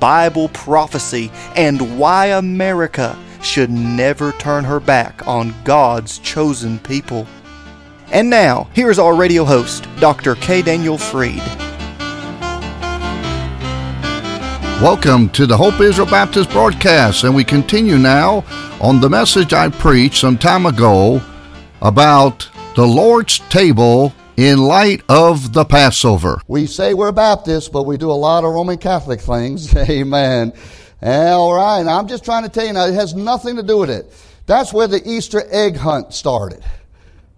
Bible prophecy, and why America should never turn her back on God's chosen people. And now, here is our radio host, Dr. K. Daniel Fried. Welcome to the Hope Israel Baptist broadcast, and we continue now on the message I preached some time ago about the Lord's table in light of the Passover. We say we're Baptists, but we do a lot of Roman Catholic things. Amen. All right. I'm just trying to tell you now, it has nothing to do with it. That's where the Easter egg hunt started.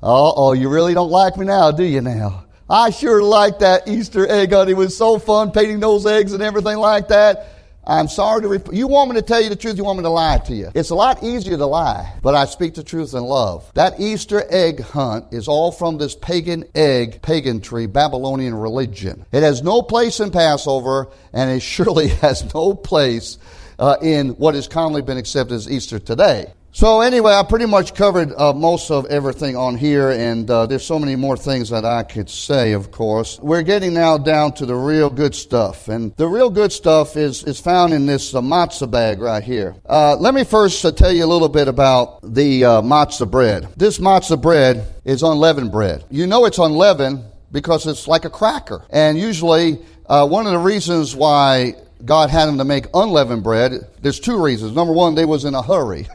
Uh oh, you really don't like me now, do you now? I sure like that Easter egg hunt. It was so fun painting those eggs and everything like that. I'm sorry to, rep- you want me to tell you the truth, you want me to lie to you. It's a lot easier to lie, but I speak the truth in love. That Easter egg hunt is all from this pagan egg, paganry, Babylonian religion. It has no place in Passover, and it surely has no place uh, in what has commonly been accepted as Easter today. So anyway, I pretty much covered uh, most of everything on here, and uh, there's so many more things that I could say. Of course, we're getting now down to the real good stuff, and the real good stuff is is found in this uh, matzah bag right here. Uh, let me first uh, tell you a little bit about the uh, matzah bread. This matzah bread is unleavened bread. You know it's unleavened because it's like a cracker, and usually one of the reasons why God had them to make unleavened bread, there's two reasons. Number one, they was in a hurry.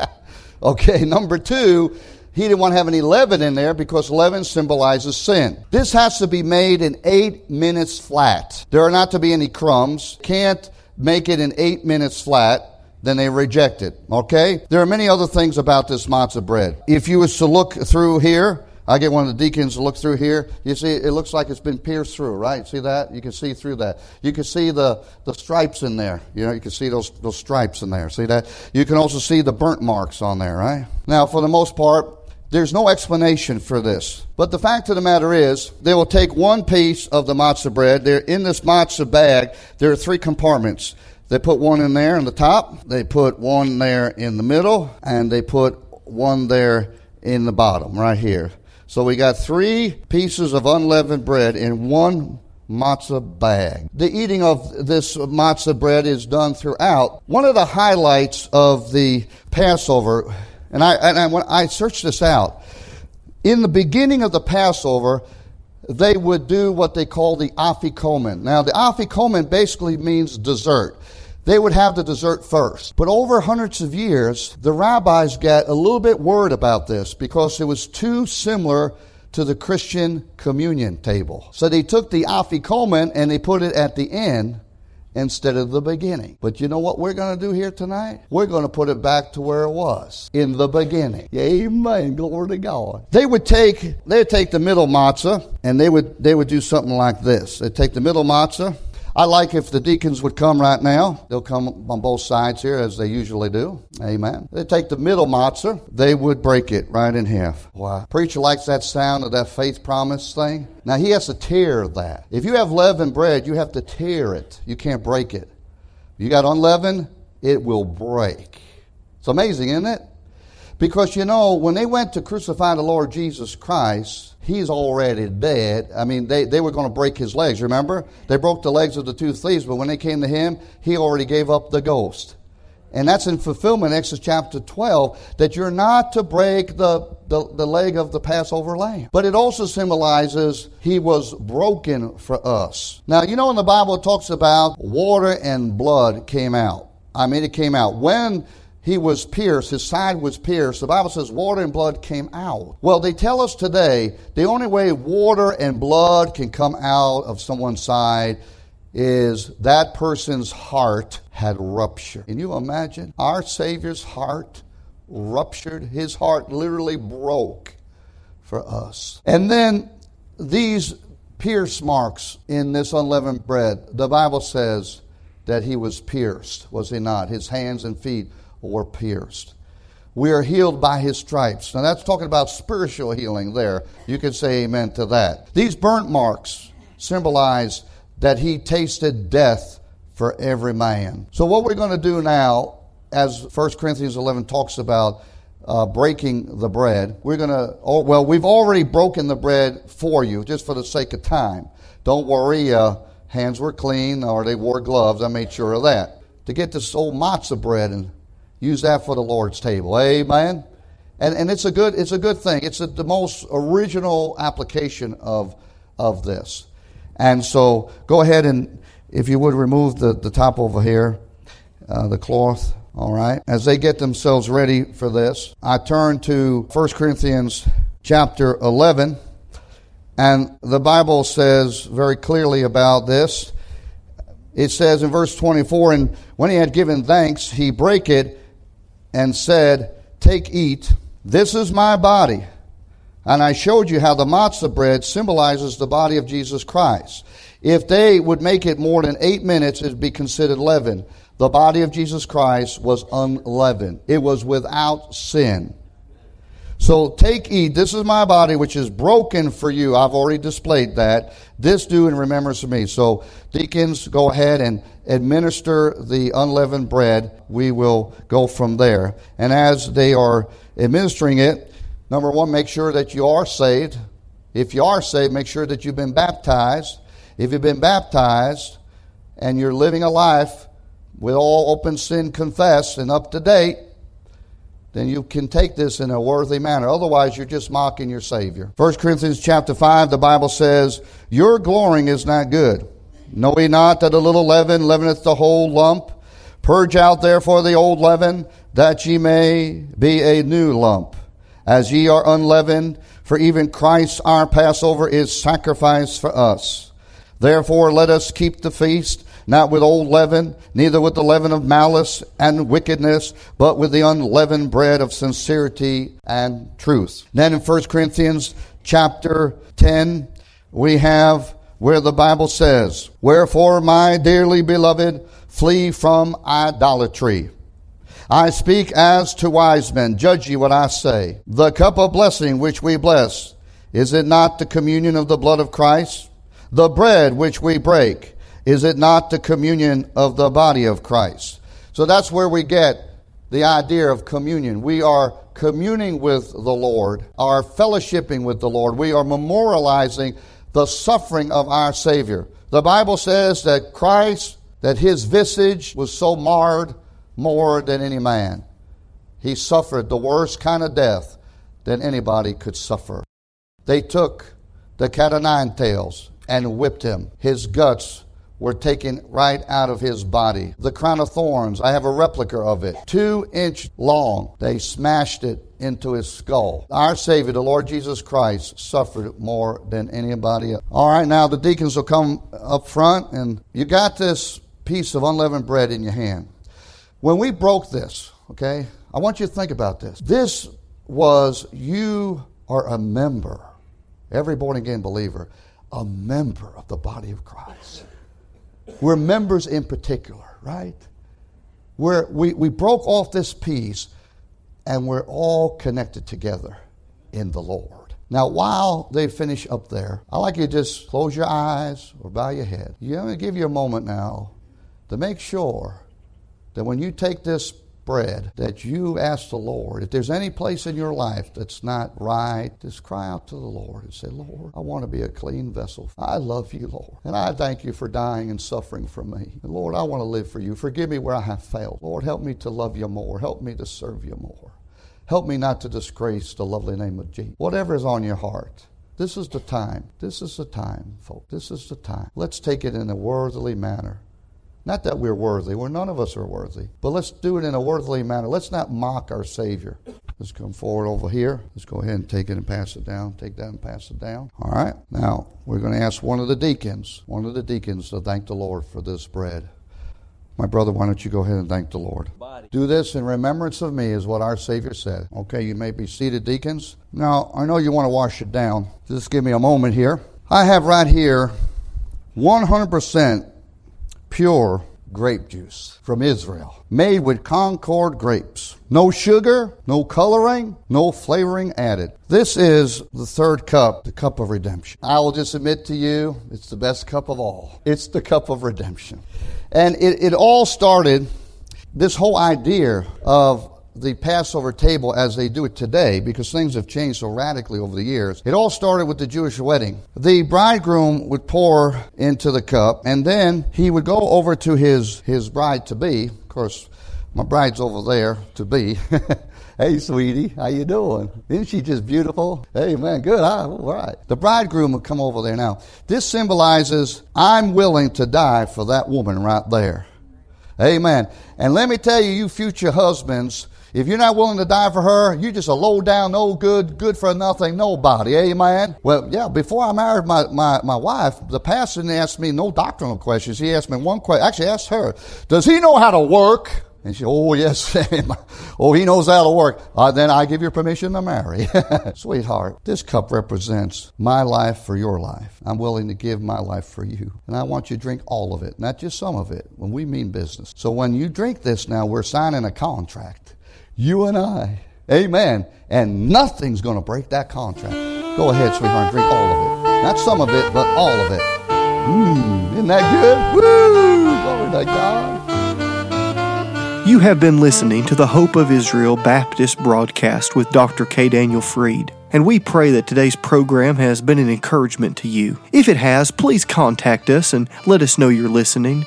okay, number two, he didn't want to have any leaven in there because leaven symbolizes sin. This has to be made in eight minutes flat. There are not to be any crumbs. Can't make it in eight minutes flat then they reject it. Okay? There are many other things about this matzah bread. If you was to look through here, I get one of the deacons to look through here. You see, it looks like it's been pierced through, right? See that? You can see through that. You can see the, the stripes in there. You know, you can see those, those stripes in there. See that? You can also see the burnt marks on there, right? Now, for the most part, there's no explanation for this. But the fact of the matter is, they will take one piece of the matzah bread. They're in this matzah bag. There are three compartments. They put one in there in the top. They put one there in the middle, and they put one there in the bottom, right here. So we got three pieces of unleavened bread in one matzah bag. The eating of this matzah bread is done throughout. One of the highlights of the Passover, and I, and I, when I searched this out, in the beginning of the Passover, they would do what they call the afikomen. Now, the afikomen basically means dessert they would have the dessert first. But over hundreds of years, the rabbis got a little bit worried about this because it was too similar to the Christian communion table. So they took the afikomen and they put it at the end instead of the beginning. But you know what we're going to do here tonight? We're going to put it back to where it was in the beginning. Amen. Glory to God. They would take they would take the middle matzah and they would they would do something like this. They'd take the middle matzah I like if the deacons would come right now. They'll come on both sides here as they usually do. Amen. They take the middle matzah, they would break it right in half. Wow. Preacher likes that sound of that faith promise thing. Now he has to tear that. If you have leavened bread, you have to tear it. You can't break it. You got unleavened, it will break. It's amazing, isn't it? Because you know, when they went to crucify the Lord Jesus Christ, he's already dead. I mean, they, they were going to break his legs, remember? They broke the legs of the two thieves, but when they came to him, he already gave up the ghost. And that's in fulfillment, Exodus chapter 12, that you're not to break the, the, the leg of the Passover lamb. But it also symbolizes he was broken for us. Now, you know, in the Bible, it talks about water and blood came out. I mean, it came out. When he was pierced, his side was pierced. The Bible says water and blood came out. Well, they tell us today the only way water and blood can come out of someone's side is that person's heart had ruptured. Can you imagine? Our Savior's heart ruptured, his heart literally broke for us. And then these pierce marks in this unleavened bread, the Bible says that he was pierced, was he not? His hands and feet were pierced. We are healed by his stripes. Now that's talking about spiritual healing there. You can say amen to that. These burnt marks symbolize that he tasted death for every man. So what we're going to do now, as 1 Corinthians 11 talks about uh, breaking the bread, we're going to, oh, well, we've already broken the bread for you, just for the sake of time. Don't worry, uh, hands were clean or they wore gloves. I made sure of that. To get this old matzah bread and Use that for the Lord's table. Amen. And, and it's a good it's a good thing. It's a, the most original application of of this. And so go ahead and if you would remove the, the top over here, uh, the cloth. All right. As they get themselves ready for this, I turn to 1 Corinthians chapter 11. And the Bible says very clearly about this. It says in verse 24, and when he had given thanks, he brake it and said, Take, eat, this is my body. And I showed you how the matzah bread symbolizes the body of Jesus Christ. If they would make it more than eight minutes, it'd be considered leaven. The body of Jesus Christ was unleavened. It was without sin. So take, eat. This is my body, which is broken for you. I've already displayed that. This do in remembrance of me. So deacons, go ahead and administer the unleavened bread. We will go from there. And as they are administering it, number one, make sure that you are saved. If you are saved, make sure that you've been baptized. If you've been baptized and you're living a life with all open sin confessed and up to date, then you can take this in a worthy manner. Otherwise, you're just mocking your Savior. 1 Corinthians chapter 5, the Bible says, Your glorying is not good. Know ye not that a little leaven leaveneth the whole lump? Purge out therefore the old leaven, that ye may be a new lump, as ye are unleavened, for even Christ our Passover is sacrificed for us. Therefore let us keep the feast, not with old leaven, neither with the leaven of malice and wickedness, but with the unleavened bread of sincerity and truth. Then in 1 Corinthians chapter 10, we have where the Bible says, Wherefore, my dearly beloved, flee from idolatry. I speak as to wise men. Judge ye what I say. The cup of blessing which we bless, is it not the communion of the blood of Christ? The bread which we break, is it not the communion of the body of Christ? So that's where we get the idea of communion. We are communing with the Lord, are fellowshipping with the Lord. We are memorializing the suffering of our Savior. The Bible says that Christ, that his visage was so marred more than any man. He suffered the worst kind of death than anybody could suffer. They took the cat o' nine tails and whipped him. His guts were taken right out of his body. The crown of thorns, I have a replica of it, two inch long. They smashed it into his skull. Our Savior, the Lord Jesus Christ, suffered more than anybody else. All right, now the deacons will come up front, and you got this piece of unleavened bread in your hand. When we broke this, okay, I want you to think about this. This was, you are a member, every born again believer, a member of the body of Christ. We're members in particular, right? Where we, we broke off this piece and we're all connected together in the Lord. Now, while they finish up there, I like you to just close your eyes or bow your head. You going to give you a moment now to make sure that when you take this bread that you ask the Lord. If there's any place in your life that's not right, just cry out to the Lord and say, Lord, I want to be a clean vessel. I love you, Lord. And I thank you for dying and suffering for me. And Lord, I want to live for you. Forgive me where I have failed. Lord, help me to love you more. Help me to serve you more. Help me not to disgrace the lovely name of Jesus. Whatever is on your heart. This is the time. This is the time, folks. This is the time. Let's take it in a worthily manner. Not that we're worthy, we're none of us are worthy, but let's do it in a worthily manner. Let's not mock our Savior. Let's come forward over here. Let's go ahead and take it and pass it down. Take that and pass it down. All right. Now, we're going to ask one of the deacons, one of the deacons to thank the Lord for this bread. My brother, why don't you go ahead and thank the Lord? Body. Do this in remembrance of me, is what our Savior said. Okay, you may be seated, deacons. Now, I know you want to wash it down. Just give me a moment here. I have right here 100% pure grape juice from Israel, made with Concord grapes. No sugar, no coloring, no flavoring added. This is the third cup, the cup of redemption. I will just admit to you, it's the best cup of all. It's the cup of redemption. And it, it all started, this whole idea of the Passover table as they do it today because things have changed so radically over the years. It all started with the Jewish wedding. The bridegroom would pour into the cup and then he would go over to his, his bride to be. Of course, my bride's over there to be. hey, sweetie, how you doing? Isn't she just beautiful? Hey, man, good. Huh? All right. The bridegroom would come over there now. This symbolizes I'm willing to die for that woman right there. Amen. And let me tell you, you future husbands, if you're not willing to die for her, you're just a low down, no good, good for nothing nobody. Amen. Well, yeah, before I married my, my, my wife, the pastor didn't ask me no doctrinal questions. He asked me one question. Actually, asked her, Does he know how to work? And she, said, oh yes, oh he knows how to work. Uh, then I give you permission to marry, sweetheart. This cup represents my life for your life. I'm willing to give my life for you, and I want you to drink all of it, not just some of it. When we mean business, so when you drink this now, we're signing a contract. You and I. Amen. And nothing's going to break that contract. Go ahead, sweetheart, drink all of it. Not some of it, but all of it. Mmm, isn't that good? Woo! Glory to God. You have been listening to the Hope of Israel Baptist broadcast with Dr. K. Daniel Fried and we pray that today's program has been an encouragement to you. If it has, please contact us and let us know you're listening.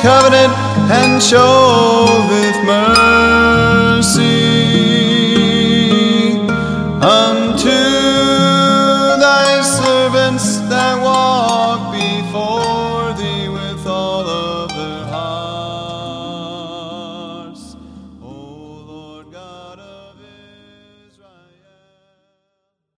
Covenant and show with mercy.